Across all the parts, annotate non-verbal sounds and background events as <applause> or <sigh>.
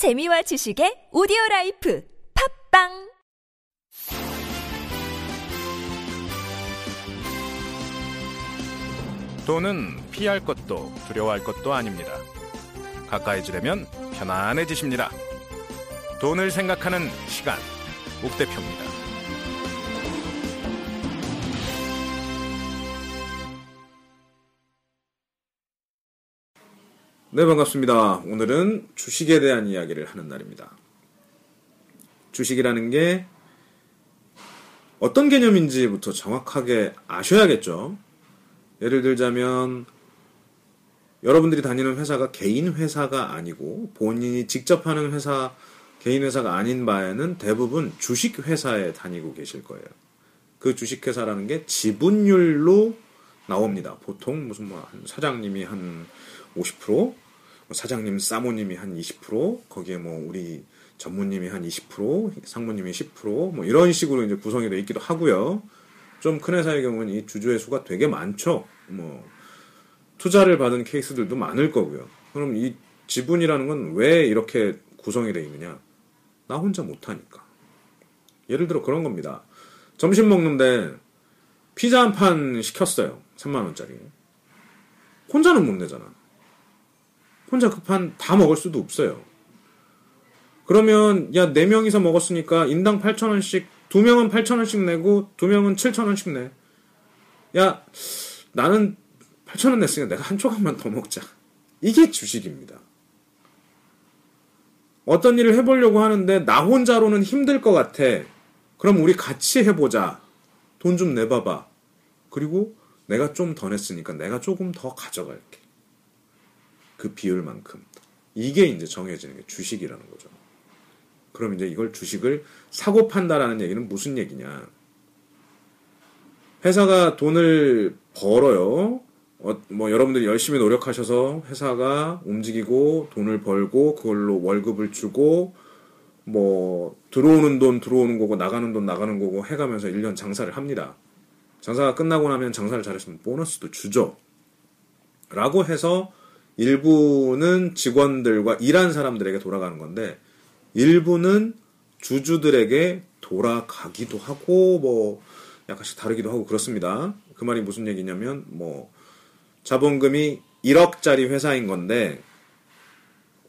재미와 지식의 오디오 라이프 팟빵 돈은 피할 것도 두려워할 것도 아닙니다. 가까이 지내면 편안해지십니다. 돈을 생각하는 시간, 옥 대표입니다. 네, 반갑습니다. 오늘은 주식에 대한 이야기를 하는 날입니다. 주식이라는 게 어떤 개념인지부터 정확하게 아셔야겠죠. 예를 들자면 여러분들이 다니는 회사가 개인 회사가 아니고 본인이 직접 하는 회사, 개인 회사가 아닌 바에는 대부분 주식 회사에 다니고 계실 거예요. 그 주식 회사라는 게 지분율로 나옵니다. 보통 무슨 뭐 사장님이 한 50%, 사장님 사모님이 한 20%, 거기에 뭐 우리 전무님이 한 20%, 상무님이 10%뭐 이런 식으로 이제 구성이 되어 있기도 하고요. 좀 큰 회사의 경우는 이 주주의 수가 되게 많죠. 뭐 투자를 받은 케이스들도 많을 거고요. 그럼 이 지분이라는 건 왜 이렇게 구성이 되어 있느냐? 나 혼자 못 하니까. 예를 들어 그런 겁니다. 점심 먹는데 피자 한 판 시켰어요. 3만 원짜리. 혼자는 못 내잖아. 혼자 그판다 먹을 수도 없어요. 그러면 야 네 명이서 먹었으니까 인당 8천 원씩 두 명은 8천 원씩 내고 두 명은 7천 원씩 내. 야 나는 8천 원 냈으니까 내가 한 조각만 더 먹자. 이게 주식입니다. 어떤 일을 해보려고 하는데 나 혼자로는 힘들 것 같아. 그럼 우리 같이 해보자. 돈 좀 내봐봐. 그리고 내가 좀 더 냈으니까 내가 조금 더 가져갈게. 그 비율만큼. 이게 이제 정해지는 게 주식이라는 거죠. 그럼 이제 이걸 주식을 사고 판다라는 얘기는 무슨 얘기냐. 회사가 돈을 벌어요. 어, 뭐 여러분들이 열심히 노력하셔서 회사가 움직이고 돈을 벌고 그걸로 월급을 주고 뭐 들어오는 돈 들어오는 거고 나가는 돈 나가는 거고 해가면서 1년 장사를 합니다. 장사가 끝나고 나면 장사를 잘했으면 보너스도 주죠. 라고 해서 일부는 직원들과 일한 사람들에게 돌아가는 건데 일부는 주주들에게 돌아가기도 하고 뭐 약간씩 다르기도 하고 그렇습니다. 그 말이 무슨 얘기냐면 뭐 자본금이 1억짜리 회사인 건데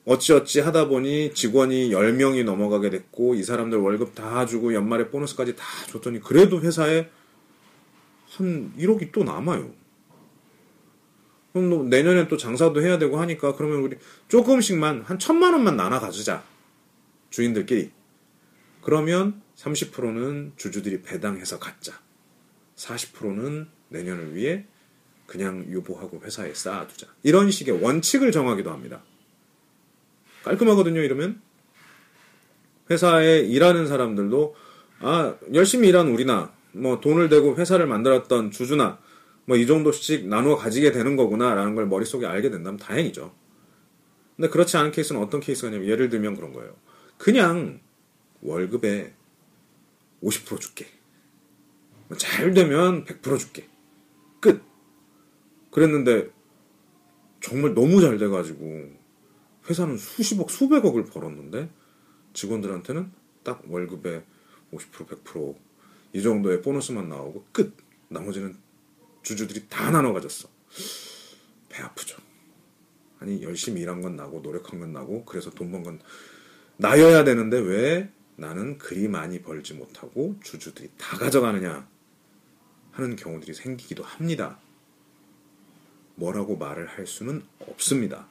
어찌어찌 하다 보니 직원이 10명이 넘어가게 됐고 이 사람들 월급 다 주고 연말에 보너스까지 다 줬더니 그래도 회사에 한 1억이 또 남아요. 그럼 내년에 또 장사도 해야 되고 하니까 그러면 우리 조금씩만 한 천만 원만 나눠 가지자. 주인들끼리. 그러면 30%는 주주들이 배당해서 갖자. 40%는 내년을 위해 그냥 유보하고 회사에 쌓아두자. 이런 식의 원칙을 정하기도 합니다. 깔끔하거든요, 이러면. 회사에 일하는 사람들도, 아, 열심히 일한 우리나, 뭐 돈을 대고 회사를 만들었던 주주나, 뭐 이 정도씩 나누어 가지게 되는 거구나라는 걸 머릿속에 알게 된다면 다행이죠. 근데 그렇지 않은 케이스는 어떤 케이스가 냐면 예를 들면 그런 거예요. 그냥 월급에 50% 줄게. 뭐잘 되면 100% 줄게. 끝. 그랬는데 정말 너무 잘 돼가지고 회사는 수십억, 수백억을 벌었는데 직원들한테는 딱 월급에 50% 100%이 정도의 보너스만 나오고 끝. 나머지는 주주들이 다 나눠 가졌어. 배 아프죠. 아니 열심히 일한 건 나고 노력한 건 나고 그래서 돈 번 건 나여야 되는데 왜 나는 그리 많이 벌지 못하고 주주들이 다 가져가느냐 하는 경우들이 생기기도 합니다. 뭐라고 말을 할 수는 없습니다.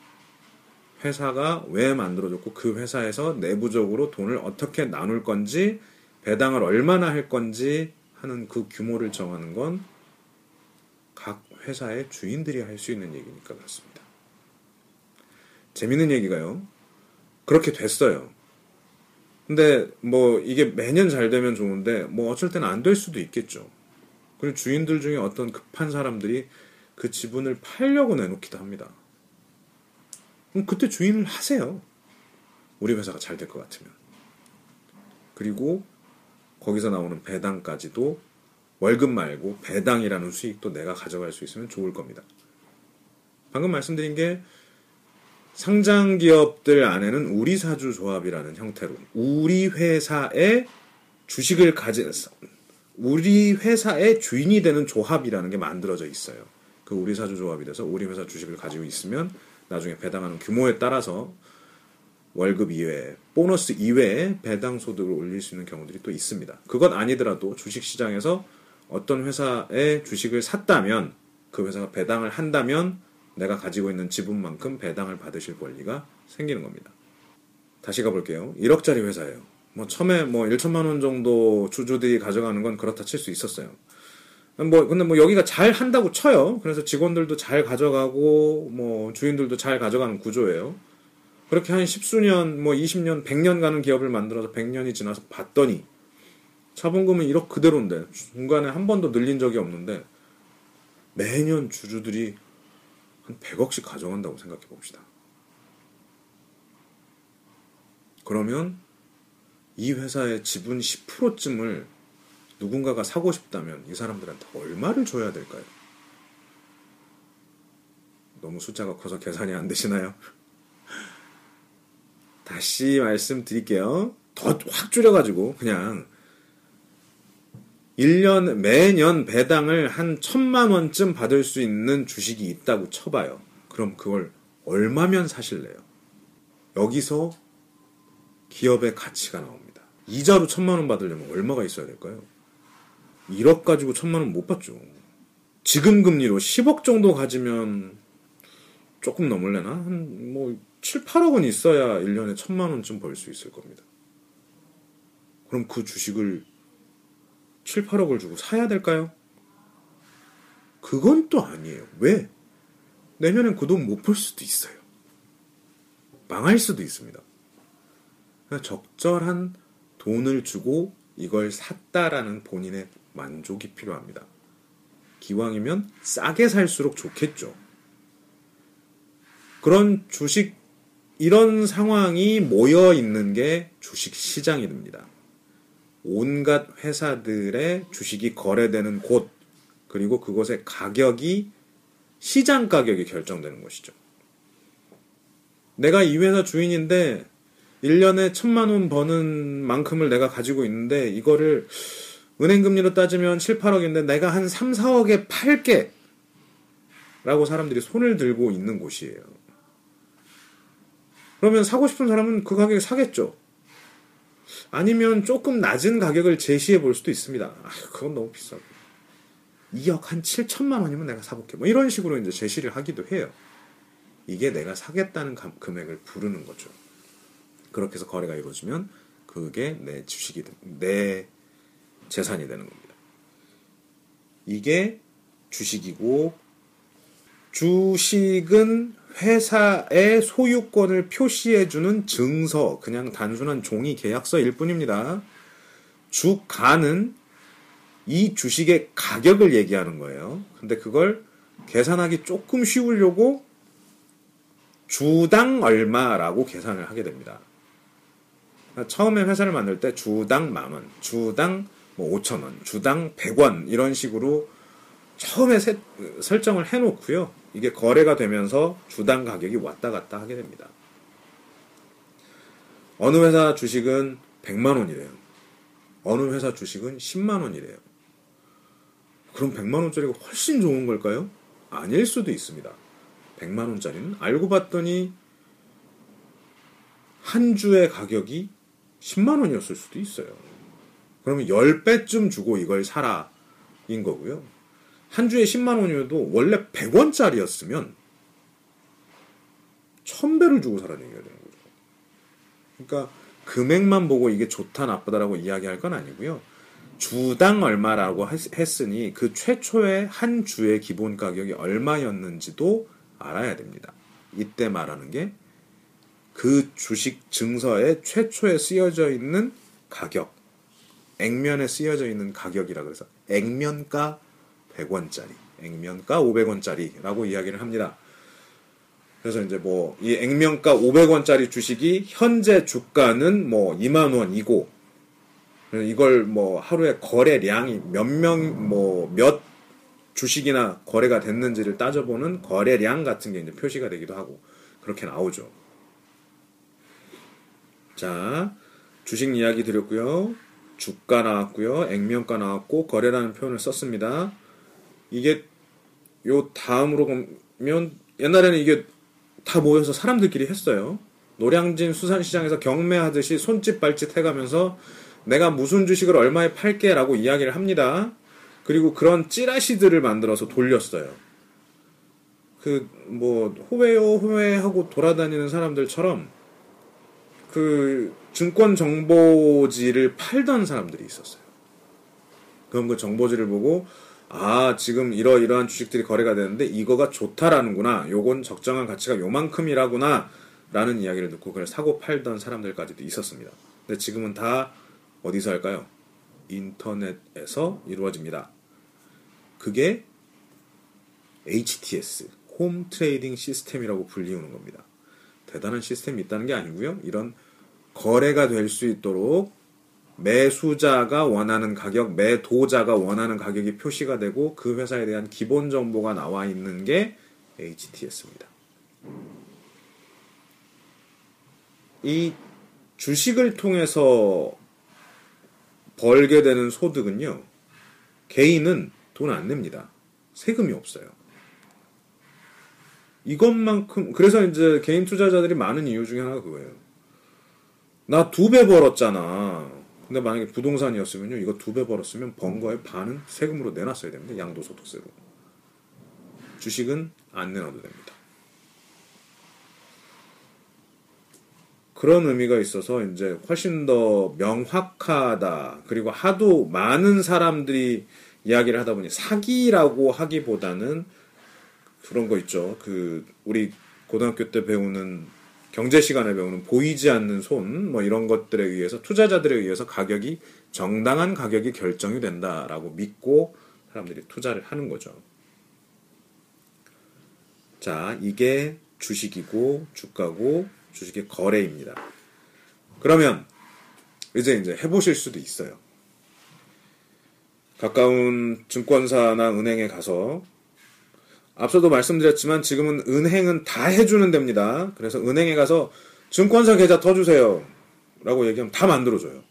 회사가 왜 만들어졌고 그 회사에서 내부적으로 돈을 어떻게 나눌 건지 배당을 얼마나 할 건지 하는 그 규모를 정하는 건 각 회사의 주인들이 할 수 있는 얘기니까 그렇습니다. 재밌는 얘기가요. 그렇게 됐어요. 근데 뭐 이게 매년 잘 되면 좋은데 뭐 어쩔 때는 안 될 수도 있겠죠. 그리고 주인들 중에 어떤 급한 사람들이 그 지분을 팔려고 내놓기도 합니다. 그럼 그때 주인을 하세요. 우리 회사가 잘 될 것 같으면. 그리고 거기서 나오는 배당까지도 월급 말고 배당이라는 수익도 내가 가져갈 수 있으면 좋을 겁니다. 방금 말씀드린 게 상장 기업들 안에는 우리 사주 조합이라는 형태로 우리 회사의 주식을 가진 우리 회사의 주인이 되는 조합이라는 게 만들어져 있어요. 그 우리 사주 조합이 돼서 우리 회사 주식을 가지고 있으면 나중에 배당하는 규모에 따라서 월급 이외에 보너스 이외에 배당 소득을 올릴 수 있는 경우들이 또 있습니다. 그것 아니더라도 주식 시장에서 어떤 회사의 주식을 샀다면 그 회사가 배당을 한다면 내가 가지고 있는 지분만큼 배당을 받으실 권리가 생기는 겁니다. 다시 가볼게요. 1억짜리 회사예요. 뭐 처음에 뭐 1천만 원 정도 주주들이 가져가는 건 그렇다 칠 수 있었어요. 뭐 근데 뭐 여기가 잘 한다고 쳐요. 그래서 직원들도 잘 가져가고 뭐 주인들도 잘 가져가는 구조예요. 그렇게 한 십수년, 뭐 20년, 100년 가는 기업을 만들어서 100년이 지나서 봤더니 자본금은 1억 그대로인데 중간에 한 번도 늘린 적이 없는데 매년 주주들이 한 100억씩 가져간다고 생각해 봅시다. 그러면 이 회사의 지분 10%쯤을 누군가가 사고 싶다면 이 사람들한테 얼마를 줘야 될까요? 너무 숫자가 커서 계산이 안 되시나요? <laughs> 다시 말씀드릴게요. 더 확 줄여가지고 그냥 1년 매년 배당을 한 천만 원쯤 받을 수 있는 주식이 있다고 쳐봐요. 그럼 그걸 얼마면 사실래요? 여기서 기업의 가치가 나옵니다. 이자로 천만 원 받으려면 얼마가 있어야 될까요? 1억 가지고 천만 원 못 받죠. 지금 금리로 10억 정도 가지면 조금 넘을래나? 한, 뭐, 7, 8억은 있어야 1년에 천만 원쯤 벌 수 있을 겁니다. 그럼 그 주식을 7, 8억을 주고 사야 될까요? 그건 또 아니에요. 왜? 내년엔 그 돈 못 벌 수도 있어요. 망할 수도 있습니다. 적절한 돈을 주고 이걸 샀다라는 본인의 만족이 필요합니다. 기왕이면 싸게 살수록 좋겠죠. 그런 주식, 이런 상황이 모여 있는 게 주식 시장이 됩니다. 온갖 회사들의 주식이 거래되는 곳, 그리고 그곳의 가격이 시장 가격이 결정되는 것이죠. 내가 이 회사 주인인데 1년에 천만 원 버는 만큼을 내가 가지고 있는데 이거를 은행 금리로 따지면 7, 8억인데 내가 한 3, 4억에 팔게 라고 사람들이 손을 들고 있는 곳이에요. 그러면 사고 싶은 사람은 그 가격에 사겠죠. 아니면 조금 낮은 가격을 제시해 볼 수도 있습니다. 아, 그건 너무 비싸고. 2억 한 7천만 원이면 내가 사볼게. 뭐 이런 식으로 이제 제시를 하기도 해요. 이게 내가 사겠다는 금액을 부르는 거죠. 그렇게 해서 거래가 이루어지면 그게 내 주식이 내 재산이 되는 겁니다. 이게 주식이고 주식은 회사의 소유권을 표시해주는 증서, 그냥 단순한 종이 계약서일 뿐입니다. 주가는 이 주식의 가격을 얘기하는 거예요. 근데 그걸 계산하기 조금 쉬우려고 주당 얼마라고 계산을 하게 됩니다. 처음에 회사를 만들 때 주당 만 원, 주당 뭐 5천 원, 주당 100원 이런 식으로 처음에 세, 설정을 해놓고요. 이게 거래가 되면서 주당 가격이 왔다 갔다 하게 됩니다. 어느 회사 주식은 100만 원이래요. 어느 회사 주식은 10만 원이래요. 그럼 100만 원짜리가 훨씬 좋은 걸까요? 아닐 수도 있습니다. 100만 원짜리는 알고 봤더니 한 주의 가격이 10만 원이었을 수도 있어요. 그러면 10배쯤 주고 이걸 사라 인 거고요. 한 주에 10만 원이어도 원래 100원짜리였으면 1000배를 주고 얘기가 되는 거죠. 그러니까 금액만 보고 이게 좋다 나쁘다라고 이야기할 건 아니고요. 주당 얼마라고 했으니 그 최초의 한 주의 기본 가격이 얼마였는지도 알아야 됩니다. 이때 말하는 게 그 주식 증서에 최초에 쓰여져 있는 가격, 액면에 쓰여져 있는 가격이라 그래서 액면가 100원짜리, 액면가 500원짜리라고 이야기를 합니다. 그래서 이제 뭐 이 액면가 500원짜리 주식이 현재 주가는 뭐 2만 원이고 이걸 뭐 하루에 거래량이 몇 명 뭐 몇 주식이나 거래가 됐는지를 따져보는 거래량 같은 게 이제 표시가 되기도 하고 그렇게 나오죠. 자, 주식 이야기 드렸고요. 주가 나왔고요. 액면가 나왔고 거래라는 표현을 썼습니다. 이게 요 다음으로 보면 옛날에는 이게 다 모여서 사람들끼리 했어요. 노량진 수산시장에서 경매하듯이 손짓 발짓 해가면서 내가 무슨 주식을 얼마에 팔게라고 이야기를 합니다. 그리고 그런 찌라시들을 만들어서 돌렸어요. 그 뭐 호외요 호외 하고 돌아다니는 사람들처럼 그 증권 정보지를 팔던 사람들이 있었어요. 그럼 그 정보지를 보고 아 지금 이러이러한 주식들이 거래가 되는데 이거가 좋다라는구나. 요건 적정한 가치가 요만큼이라구나. 라는 이야기를 듣고 그걸 사고 팔던 사람들까지도 있었습니다. 근데 지금은 다 어디서 할까요? 인터넷에서 이루어집니다. 그게 HTS, 홈 트레이딩 시스템이라고 불리우는 겁니다. 대단한 시스템이 있다는 게 아니고요. 이런 거래가 될 수 있도록 매수자가 원하는 가격, 매도자가 원하는 가격이 표시가 되고 그 회사에 대한 기본 정보가 나와 있는 게 HTS입니다. 이 주식을 통해서 벌게 되는 소득은요, 개인은 돈 안 냅니다. 세금이 없어요. 이것만큼, 그래서 이제 개인 투자자들이 많은 이유 중에 하나가 그거예요. 나 두 배 벌었잖아. 근데 만약에 부동산이었으면요, 이거 두 배 벌었으면 번 거의 반은 세금으로 내놨어야 됩니다. 양도소득세로. 주식은 안 내놔도 됩니다. 그런 의미가 있어서 이제 훨씬 더 명확하다. 그리고 하도 많은 사람들이 이야기를 하다 보니 사기라고 하기보다는 그런 거 있죠. 그 우리 고등학교 때 배우는 경제 시간에 배우는 보이지 않는 손 뭐 이런 것들에 의해서 투자자들에 의해서 가격이 정당한 가격이 결정이 된다라고 믿고 사람들이 투자를 하는 거죠. 자, 이게 주식이고 주가고 주식의 거래입니다. 그러면 이제 이제 해보실 수도 있어요. 가까운 증권사나 은행에 가서 앞서도 말씀드렸지만 지금은 은행은 다 해주는 데입니다. 그래서 은행에 가서 증권사 계좌 터주세요. 라고 얘기하면 다 만들어줘요.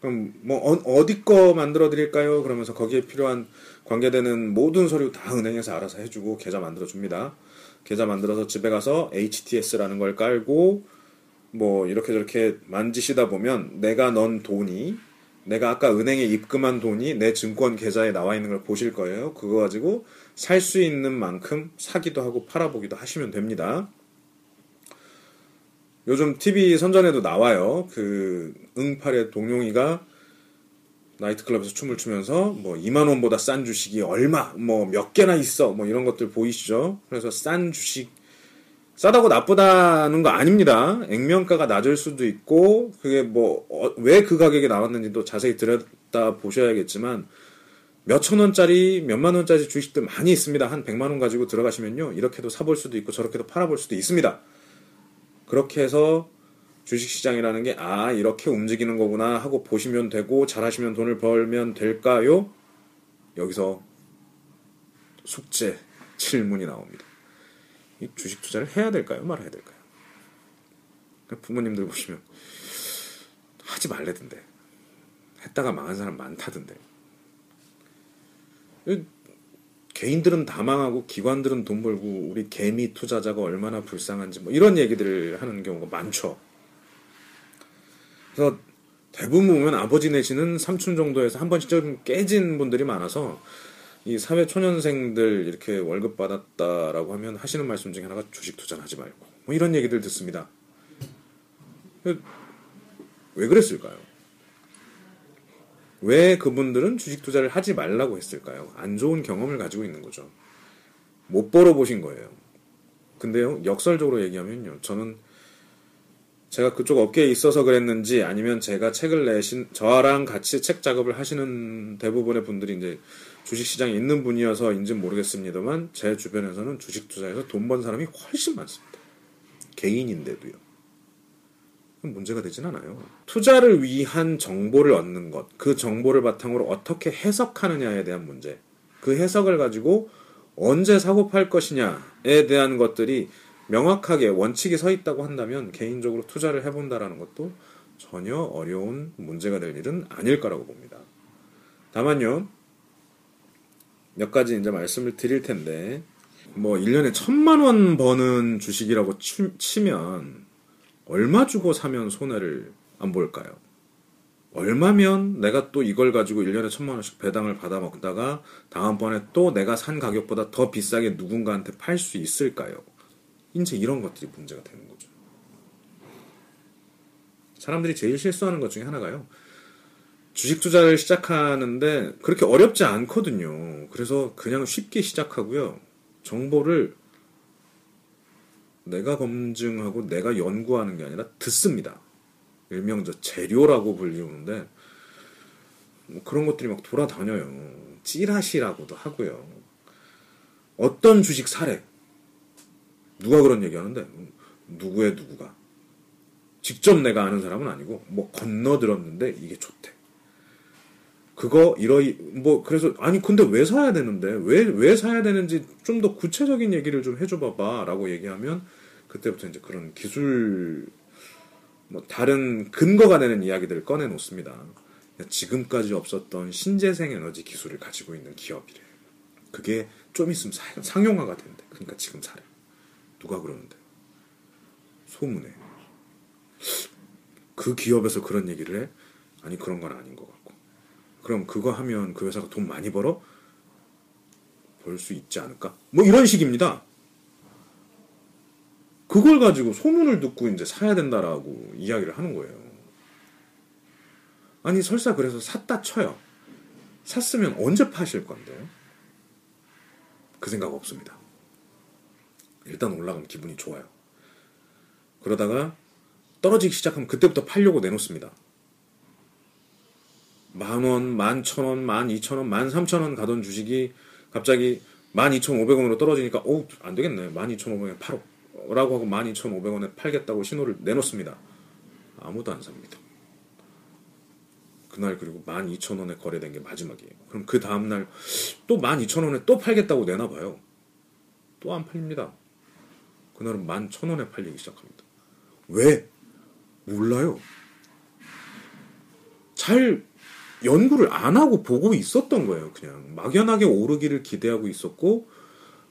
그럼 뭐 어, 디거 만들어 드릴까요? 그러면서 거기에 필요한 관계되는 모든 서류 다 은행에서 알아서 해주고 계좌 만들어 줍니다. 계좌 만들어서 집에 가서 HTS라는 걸 깔고 뭐 이렇게 저렇게 만지시다 보면 내가 넌 돈이 내가 아까 은행에 입금한 돈이 내 증권 계좌에 나와 있는 걸 보실 거예요. 그거 가지고 살 수 있는 만큼 사기도 하고 팔아보기도 하시면 됩니다. 요즘 TV 선전에도 나와요. 그 응팔의 동룡이가 나이트클럽에서 춤을 추면서 뭐 2만 원보다 싼 주식이 얼마 뭐 몇 개나 있어 뭐 이런 것들 보이시죠? 그래서 싼 주식 싸다고 나쁘다는 거 아닙니다. 액면가가 낮을 수도 있고 그게 뭐 왜그 가격에 나왔는지도 자세히 들여다 보셔야겠지만 몇천 원짜리 몇만 원짜리 주식들 많이 있습니다. 한 100만 원 가지고 들어가시면요. 이렇게도 사볼 수도 있고 저렇게도 팔아볼 수도 있습니다. 그렇게 해서 주식시장이라는 게, 아, 이렇게 움직이는 거구나 하고 보시면 되고, 잘하시면 돈을 벌면 될까요? 여기서 숙제, 질문이 나옵니다. 이 주식 투자를 해야 될까요? 말아야 될까요? 부모님들 보시면, 하지 말래던데. 했다가 망한 사람 많다던데. 개인들은 다 망하고 기관들은 돈 벌고 우리 개미 투자자가 얼마나 불쌍한지 뭐 이런 얘기들을 하는 경우가 많죠. 그래서 대부분 보면 아버지 내지는 삼촌 정도에서 한 번씩 좀 깨진 분들이 많아서 이 사회 초년생들 이렇게 월급 받았다라고 하면 하시는 말씀 중에 하나가 주식 투자는 하지 말고 뭐 이런 얘기들 듣습니다. 왜 그랬을까요? 왜 그분들은 주식 투자를 하지 말라고 했을까요? 안 좋은 경험을 가지고 있는 거죠. 못 벌어보신 거예요. 근데요, 역설적으로 얘기하면요, 저는 제가 그쪽 업계에 있어서 그랬는지 아니면 제가 책을 내신 저랑 같이 책 작업을 하시는 대부분의 분들이 이제 주식 시장에 있는 분이어서인지는 모르겠습니다만 제 주변에서는 주식 투자에서 돈 번 사람이 훨씬 많습니다. 개인인데도요. 문제가 되진 않아요. 투자를 위한 정보를 얻는 것, 그 정보를 바탕으로 어떻게 해석하느냐에 대한 문제, 그 해석을 가지고 언제 사고 팔 것이냐에 대한 것들이 명확하게 원칙이 서 있다고 한다면 개인적으로 투자를 해본다라는 것도 전혀 어려운 문제가 될 일은 아닐 거라고 봅니다. 다만요, 몇 가지 이제 말씀을 드릴 텐데, 뭐, 1년에 천만 원 버는 주식이라고 치, 면 얼마 주고 사면 손해를 안 볼까요? 얼마면 내가 또 이걸 가지고 1년에 천만 원씩 배당을 받아 먹다가 다음번에 또 내가 산 가격보다 더 비싸게 누군가한테 팔 수 있을까요? 이제 이런 것들이 문제가 되는 거죠. 사람들이 제일 실수하는 것 중에 하나가요. 주식 투자를 시작하는데 그렇게 어렵지 않거든요. 그래서 그냥 쉽게 시작하고요. 정보를 내가 검증하고 내가 연구하는 게 아니라 듣습니다. 일명 저 재료라고 불리우는데 뭐 그런 것들이 막 돌아다녀요. 찌라시라고도 하고요. 어떤 주식 사례 누가 그런 얘기하는데 누구의 누구가 직접 내가 아는 사람은 아니고 뭐 건너 들었는데 이게 좋대. 그거 이러이 뭐 그래서 아니 근데 왜 사야 되는데 왜왜 사야 되는지 좀 더 구체적인 얘기를 좀 해줘 봐봐라고 얘기하면 그때부터 이제 그런 기술 뭐 다른 근거가 되는 이야기들을 꺼내 놓습니다. 지금까지 없었던 신재생 에너지 기술을 가지고 있는 기업이래. 그게 좀 있으면 상용화가 된대. 그러니까 지금 사래. 누가 그러는데? 소문에. 그 기업에서 그런 얘기를 해? 아니 그런 건 아닌 것 같고. 그럼 그거 하면 그 회사가 돈 많이 벌어? 벌 수 있지 않을까? 뭐 이런 식입니다. 그걸 가지고 소문을 듣고 이제 사야 된다라고 이야기를 하는 거예요. 아니 설사 그래서 샀다 쳐요. 샀으면 언제 파실 건데요? 그 생각 없습니다. 일단 올라가면 기분이 좋아요. 그러다가 떨어지기 시작하면 그때부터 팔려고 내놓습니다. 만 원, 만 천 원, 만 이천 원, 만 삼천 원 가던 주식이 갑자기 만 이천 오백 원으로 떨어지니까 오, 안 되겠네. 만 이천 오백 원에 팔어. 라고 하고 12,500원에 팔겠다고 신호를 내놓습니다. 아무도 안 삽니다. 그날 그리고 12,000원에 거래된 게 마지막이에요. 그럼 그 다음날 또 12,000원에 또 팔겠다고 내놔봐요. 또 안 팔립니다. 그날은 11,000원에 팔리기 시작합니다. 왜? 몰라요. 잘 연구를 안 하고 보고 있었던 거예요. 그냥 막연하게 오르기를 기대하고 있었고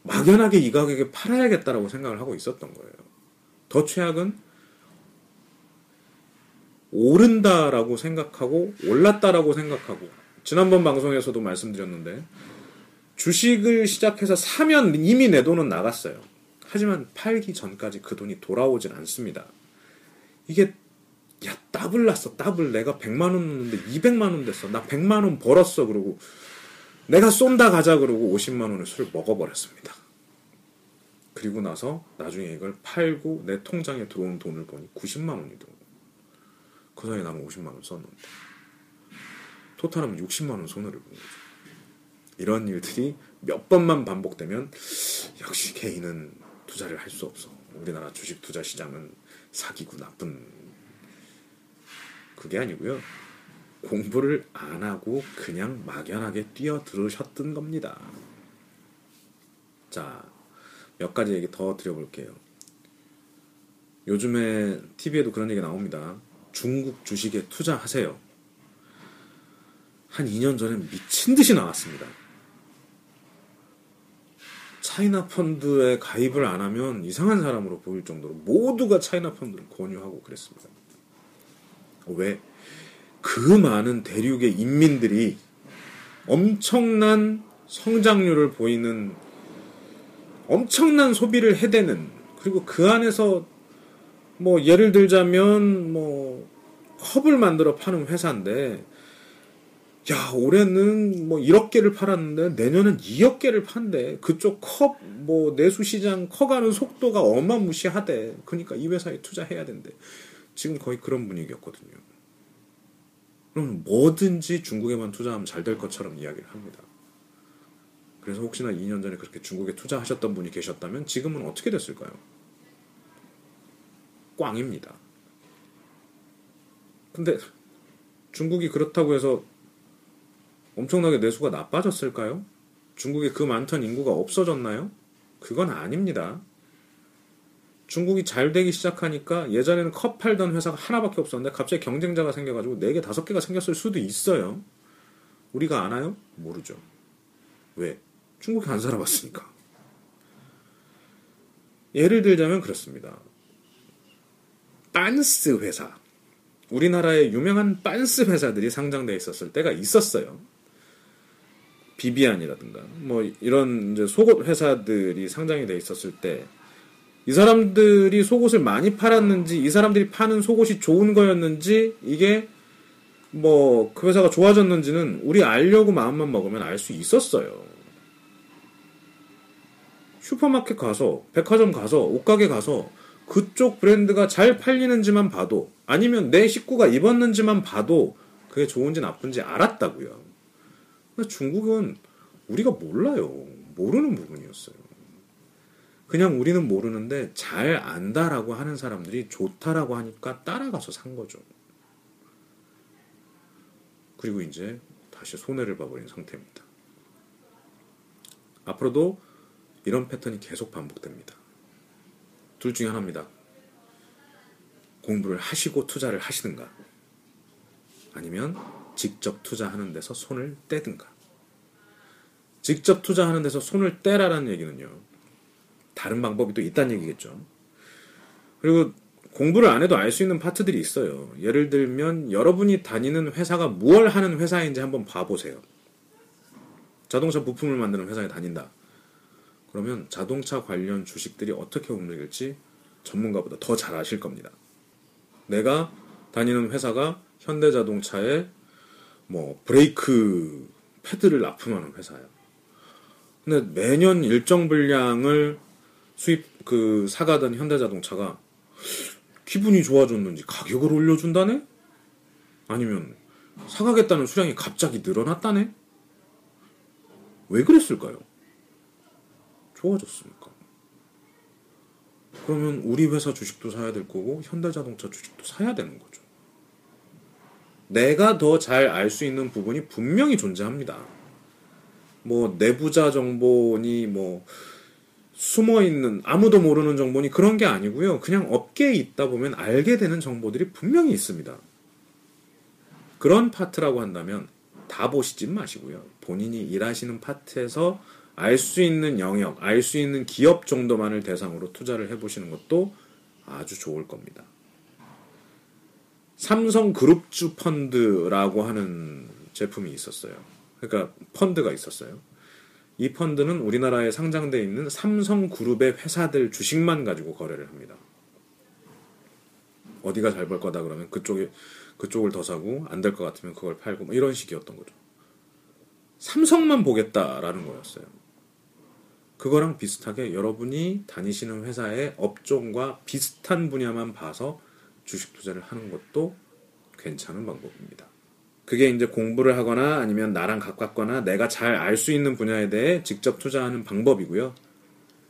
막연하게 이 가격에 팔아야겠다라고 생각을 하고 있었던 거예요. 더 최악은 오른다라고 생각하고 올랐다라고 생각하고 지난번 방송에서도 말씀드렸는데 주식을 시작해서 사면 이미 내 돈은 나갔어요. 하지만 팔기 전까지 그 돈이 돌아오질 않습니다. 이게 야 더블 났어 더블 내가 100만 원 넣는데 200만 원 됐어 나 100만 원 벌었어 그러고 내가 쏜다 가자 그러고 50만 원을 술 먹어버렸습니다. 그리고 나서 나중에 이걸 팔고 내 통장에 들어온 돈을 보니 90만 원이더라고. 그 사이에 나는 50만 원 썼는데. 토탈하면 60만 원 손해를 본 거죠. 이런 일들이 몇 번만 반복되면 역시 개인은 투자를 할 수 없어. 우리나라 주식 투자 시장은 사기고 나쁜 그게 아니고요. 공부를 안 하고 그냥 막연하게 뛰어들으셨던 겁니다. 자, 몇 가지 얘기 더 드려볼게요. 요즘에 TV에도 그런 얘기 나옵니다. 중국 주식에 투자하세요. 한 2년 전에 미친 듯이 나왔습니다. 차이나 펀드에 가입을 안 하면 이상한 사람으로 보일 정도로 모두가 차이나 펀드를 권유하고 그랬습니다. 왜? 그 많은 대륙의 인민들이 엄청난 성장률을 보이는 엄청난 소비를 해대는 그리고 그 안에서 뭐 예를 들자면 뭐 컵을 만들어 파는 회사인데 야 올해는 뭐 1억 개를 팔았는데 내년은 2억 개를 판대. 그쪽 컵 뭐 내수 시장 커가는 속도가 어마무시하대. 그러니까 이 회사에 투자해야 된대 지금 거의 그런 분위기였거든요. 그럼 뭐든지 중국에만 투자하면 잘 될 것처럼 이야기를 합니다. 그래서 혹시나 2년 전에 그렇게 중국에 투자하셨던 분이 계셨다면 지금은 어떻게 됐을까요? 꽝입니다. 근데 중국이 그렇다고 해서 엄청나게 내수가 나빠졌을까요? 중국에 그 많던 인구가 없어졌나요? 그건 아닙니다. 중국이 잘 되기 시작하니까 예전에는 컵 팔던 회사가 하나밖에 없었는데 갑자기 경쟁자가 생겨가지고 4개, 5개가 생겼을 수도 있어요. 우리가 아나요? 모르죠. 왜? 중국에 안 살아봤으니까. 예를 들자면 그렇습니다. 빤스 회사. 우리나라에 유명한 빤스 회사들이 상장돼 있었을 때가 있었어요. 비비안이라든가 뭐 이런 이제 속옷 회사들이 상장이 돼 있었을 때 이 사람들이 속옷을 많이 팔았는지 이 사람들이 파는 속옷이 좋은 거였는지 이게 뭐 그 회사가 좋아졌는지는 우리 알려고 마음만 먹으면 알 수 있었어요. 슈퍼마켓 가서 백화점 가서 옷가게 가서 그쪽 브랜드가 잘 팔리는지만 봐도 아니면 내 식구가 입었는지만 봐도 그게 좋은지 나쁜지 알았다고요. 중국은 우리가 몰라요. 모르는 부분이었어요. 그냥 우리는 모르는데 잘 안다라고 하는 사람들이 좋다라고 하니까 따라가서 산 거죠. 그리고 이제 다시 손해를 봐버린 상태입니다. 앞으로도 이런 패턴이 계속 반복됩니다. 둘 중에 하나입니다. 공부를 하시고 투자를 하시든가 아니면 직접 투자하는 데서 손을 떼든가 직접 투자하는 데서 손을 떼라라는 얘기는요. 다른 방법이 또 있다는 얘기겠죠. 그리고 공부를 안 해도 알 수 있는 파트들이 있어요. 예를 들면 여러분이 다니는 회사가 무얼 하는 회사인지 한번 봐보세요. 자동차 부품을 만드는 회사에 다닌다. 그러면 자동차 관련 주식들이 어떻게 움직일지 전문가보다 더 잘 아실 겁니다. 내가 다니는 회사가 현대자동차의 뭐 브레이크 패드를 납품하는 회사예요. 근데 매년 일정 분량을 수입 그 사가던 현대자동차가 기분이 좋아졌는지 가격을 올려준다네? 아니면 사가겠다는 수량이 갑자기 늘어났다네? 왜 그랬을까요? 좋아졌으니까. 그러면 우리 회사 주식도 사야 될 거고 현대자동차 주식도 사야 되는 거죠. 내가 더 잘 알 수 있는 부분이 분명히 존재합니다. 뭐 내부자 정보니 뭐 숨어 있는 아무도 모르는 정보니 그런 게 아니고요. 그냥 업계에 있다 보면 알게 되는 정보들이 분명히 있습니다. 그런 파트라고 한다면 다 보시지 마시고요. 본인이 일하시는 파트에서 알 수 있는 영역, 알 수 있는 기업 정도만을 대상으로 투자를 해보시는 것도 아주 좋을 겁니다. 삼성 그룹주 펀드라고 하는 제품이 있었어요. 그러니까 펀드가 있었어요. 이 펀드는 우리나라에 상장되어 있는 삼성그룹의 회사들 주식만 가지고 거래를 합니다. 어디가 잘 벌 거다 그러면 그쪽에 그쪽을 더 사고 안 될 것 같으면 그걸 팔고 뭐 이런 식이었던 거죠. 삼성만 보겠다라는 거였어요. 그거랑 비슷하게 여러분이 다니시는 회사의 업종과 비슷한 분야만 봐서 주식 투자를 하는 것도 괜찮은 방법입니다. 그게 이제 공부를 하거나 아니면 나랑 가깝거나 내가 잘 알 수 있는 분야에 대해 직접 투자하는 방법이고요.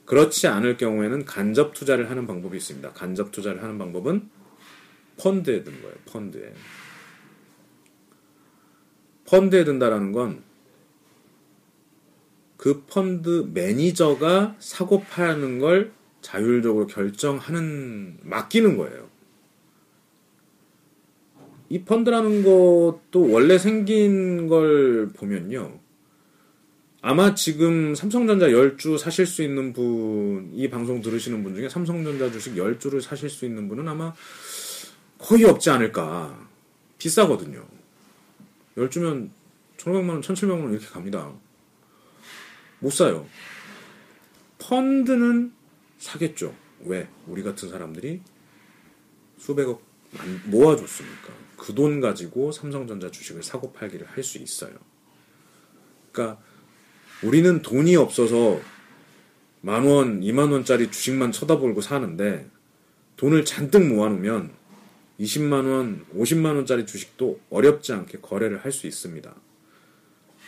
그렇지 않을 경우에는 간접 투자를 하는 방법이 있습니다. 간접 투자를 하는 방법은 펀드에 든 거예요. 펀드에. 펀드에 든다라는 건 그 펀드 매니저가 사고 파는 걸 자율적으로 결정하는 맡기는 거예요. 이 펀드라는 것도 원래 생긴 걸 보면요. 아마 지금 삼성전자 10주 사실 수 있는 분, 이 방송 들으시는 분 중에 삼성전자 주식 10주를 사실 수 있는 분은 아마 거의 없지 않을까. 비싸거든요. 10주면 1500만원, 1700만원 이렇게 갑니다. 못 사요. 펀드는 사겠죠. 왜? 우리 같은 사람들이 수백억 모아줬으니까. 그 돈 가지고 삼성전자 주식을 사고 팔기를 할 수 있어요. 그러니까 우리는 돈이 없어서 만 원, 이만 원짜리 주식만 쳐다보고 사는데 돈을 잔뜩 모아놓으면 20만 원, 50만 원짜리 주식도 어렵지 않게 거래를 할 수 있습니다.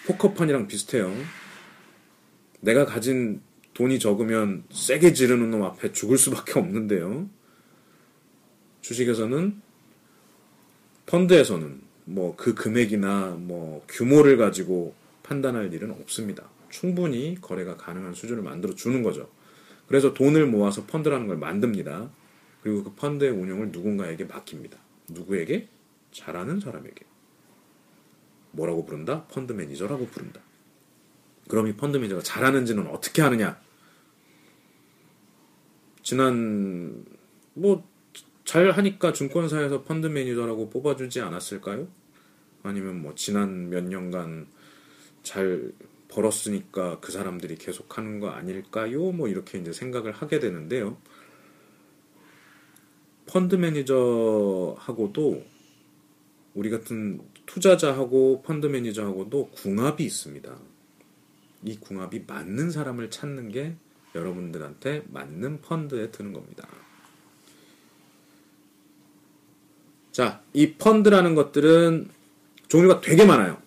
포커판이랑 비슷해요. 내가 가진 돈이 적으면 세게 지르는 놈 앞에 죽을 수밖에 없는데요. 주식에서는 펀드에서는 뭐 그 금액이나 뭐 규모를 가지고 판단할 일은 없습니다. 충분히 거래가 가능한 수준을 만들어 주는 거죠. 그래서 돈을 모아서 펀드라는 걸 만듭니다. 그리고 그 펀드의 운영을 누군가에게 맡깁니다. 누구에게? 잘하는 사람에게. 뭐라고 부른다? 펀드 매니저라고 부른다. 그럼 이 펀드 매니저가 잘하는지는 어떻게 하느냐? 지난 뭐 잘 하니까 증권사에서 펀드 매니저라고 뽑아주지 않았을까요? 아니면 뭐 지난 몇 년간 잘 벌었으니까 그 사람들이 계속 하는 거 아닐까요? 뭐 이렇게 이제 생각을 하게 되는데요. 펀드 매니저하고도 우리 같은 투자자하고 펀드 매니저하고도 궁합이 있습니다. 이 궁합이 맞는 사람을 찾는 게 여러분들한테 맞는 펀드에 드는 겁니다. 자, 이 펀드라는 것들은 종류가 되게 많아요.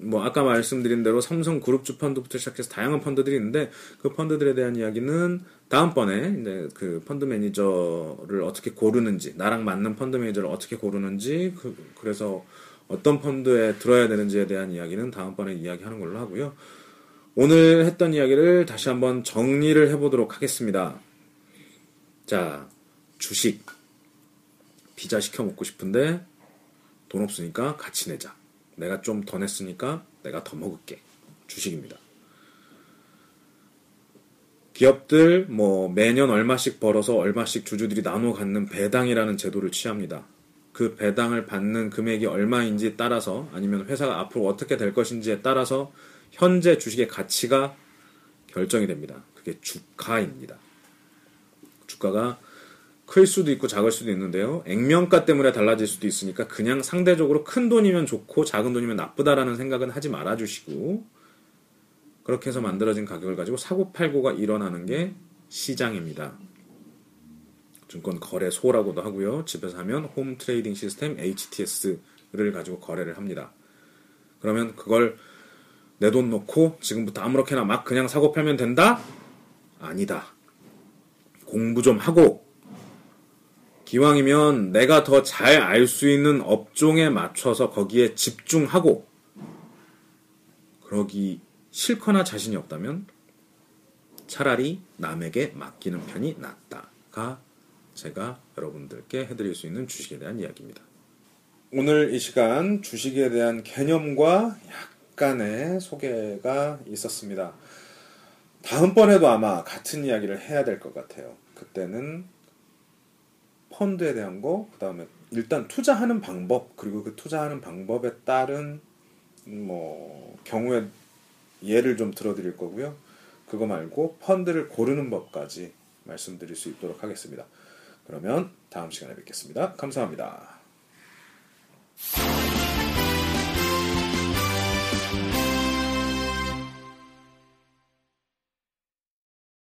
뭐 아까 말씀드린 대로 삼성 그룹 주 펀드부터 시작해서 다양한 펀드들이 있는데 그 펀드들에 대한 이야기는 다음번에 이제 그 펀드 매니저를 어떻게 고르는지 나랑 맞는 펀드 매니저를 어떻게 고르는지 그, 그래서 어떤 펀드에 들어야 되는지에 대한 이야기는 다음번에 이야기하는 걸로 하고요. 오늘 했던 이야기를 다시 한번 정리를 해보도록 하겠습니다. 자, 주식. 피자 시켜 먹고 싶은데 돈 없으니까 같이 내자. 내가 좀 더 냈으니까 내가 더 먹을게. 주식입니다. 기업들 뭐 매년 얼마씩 벌어서 얼마씩 주주들이 나눠 갖는 배당이라는 제도를 취합니다. 그 배당을 받는 금액이 얼마인지 따라서 아니면 회사가 앞으로 어떻게 될 것인지에 따라서 현재 주식의 가치가 결정이 됩니다. 그게 주가입니다. 주가가 클 수도 있고 작을 수도 있는데요. 액면가 때문에 달라질 수도 있으니까 그냥 상대적으로 큰 돈이면 좋고 작은 돈이면 나쁘다라는 생각은 하지 말아 주시고 그렇게 해서 만들어진 가격을 가지고 사고 팔고가 일어나는 게 시장입니다. 증권 거래소라고도 하고요. 집에서 하면 홈 트레이딩 시스템 HTS를 가지고 거래를 합니다. 그러면 그걸 내돈 놓고 지금부터 아무렇게나 막 그냥 사고 팔면 된다? 아니다. 공부 좀 하고 기왕이면 내가 더 잘 알 수 있는 업종에 맞춰서 거기에 집중하고 그러기 싫거나 자신이 없다면 차라리 남에게 맡기는 편이 낫다가 제가 여러분들께 해드릴 수 있는 주식에 대한 이야기입니다. 오늘 이 시간 주식에 대한 개념과 약간의 소개가 있었습니다. 다음번에도 아마 같은 이야기를 해야 될 것 같아요. 그때는 펀드에 대한 거, 그 다음에 일단 투자하는 방법, 그리고 그 투자하는 방법에 따른 뭐 경우에 예를 좀 들어드릴 거고요. 그거 말고 펀드를 고르는 법까지 말씀드릴 수 있도록 하겠습니다. 그러면 다음 시간에 뵙겠습니다. 감사합니다.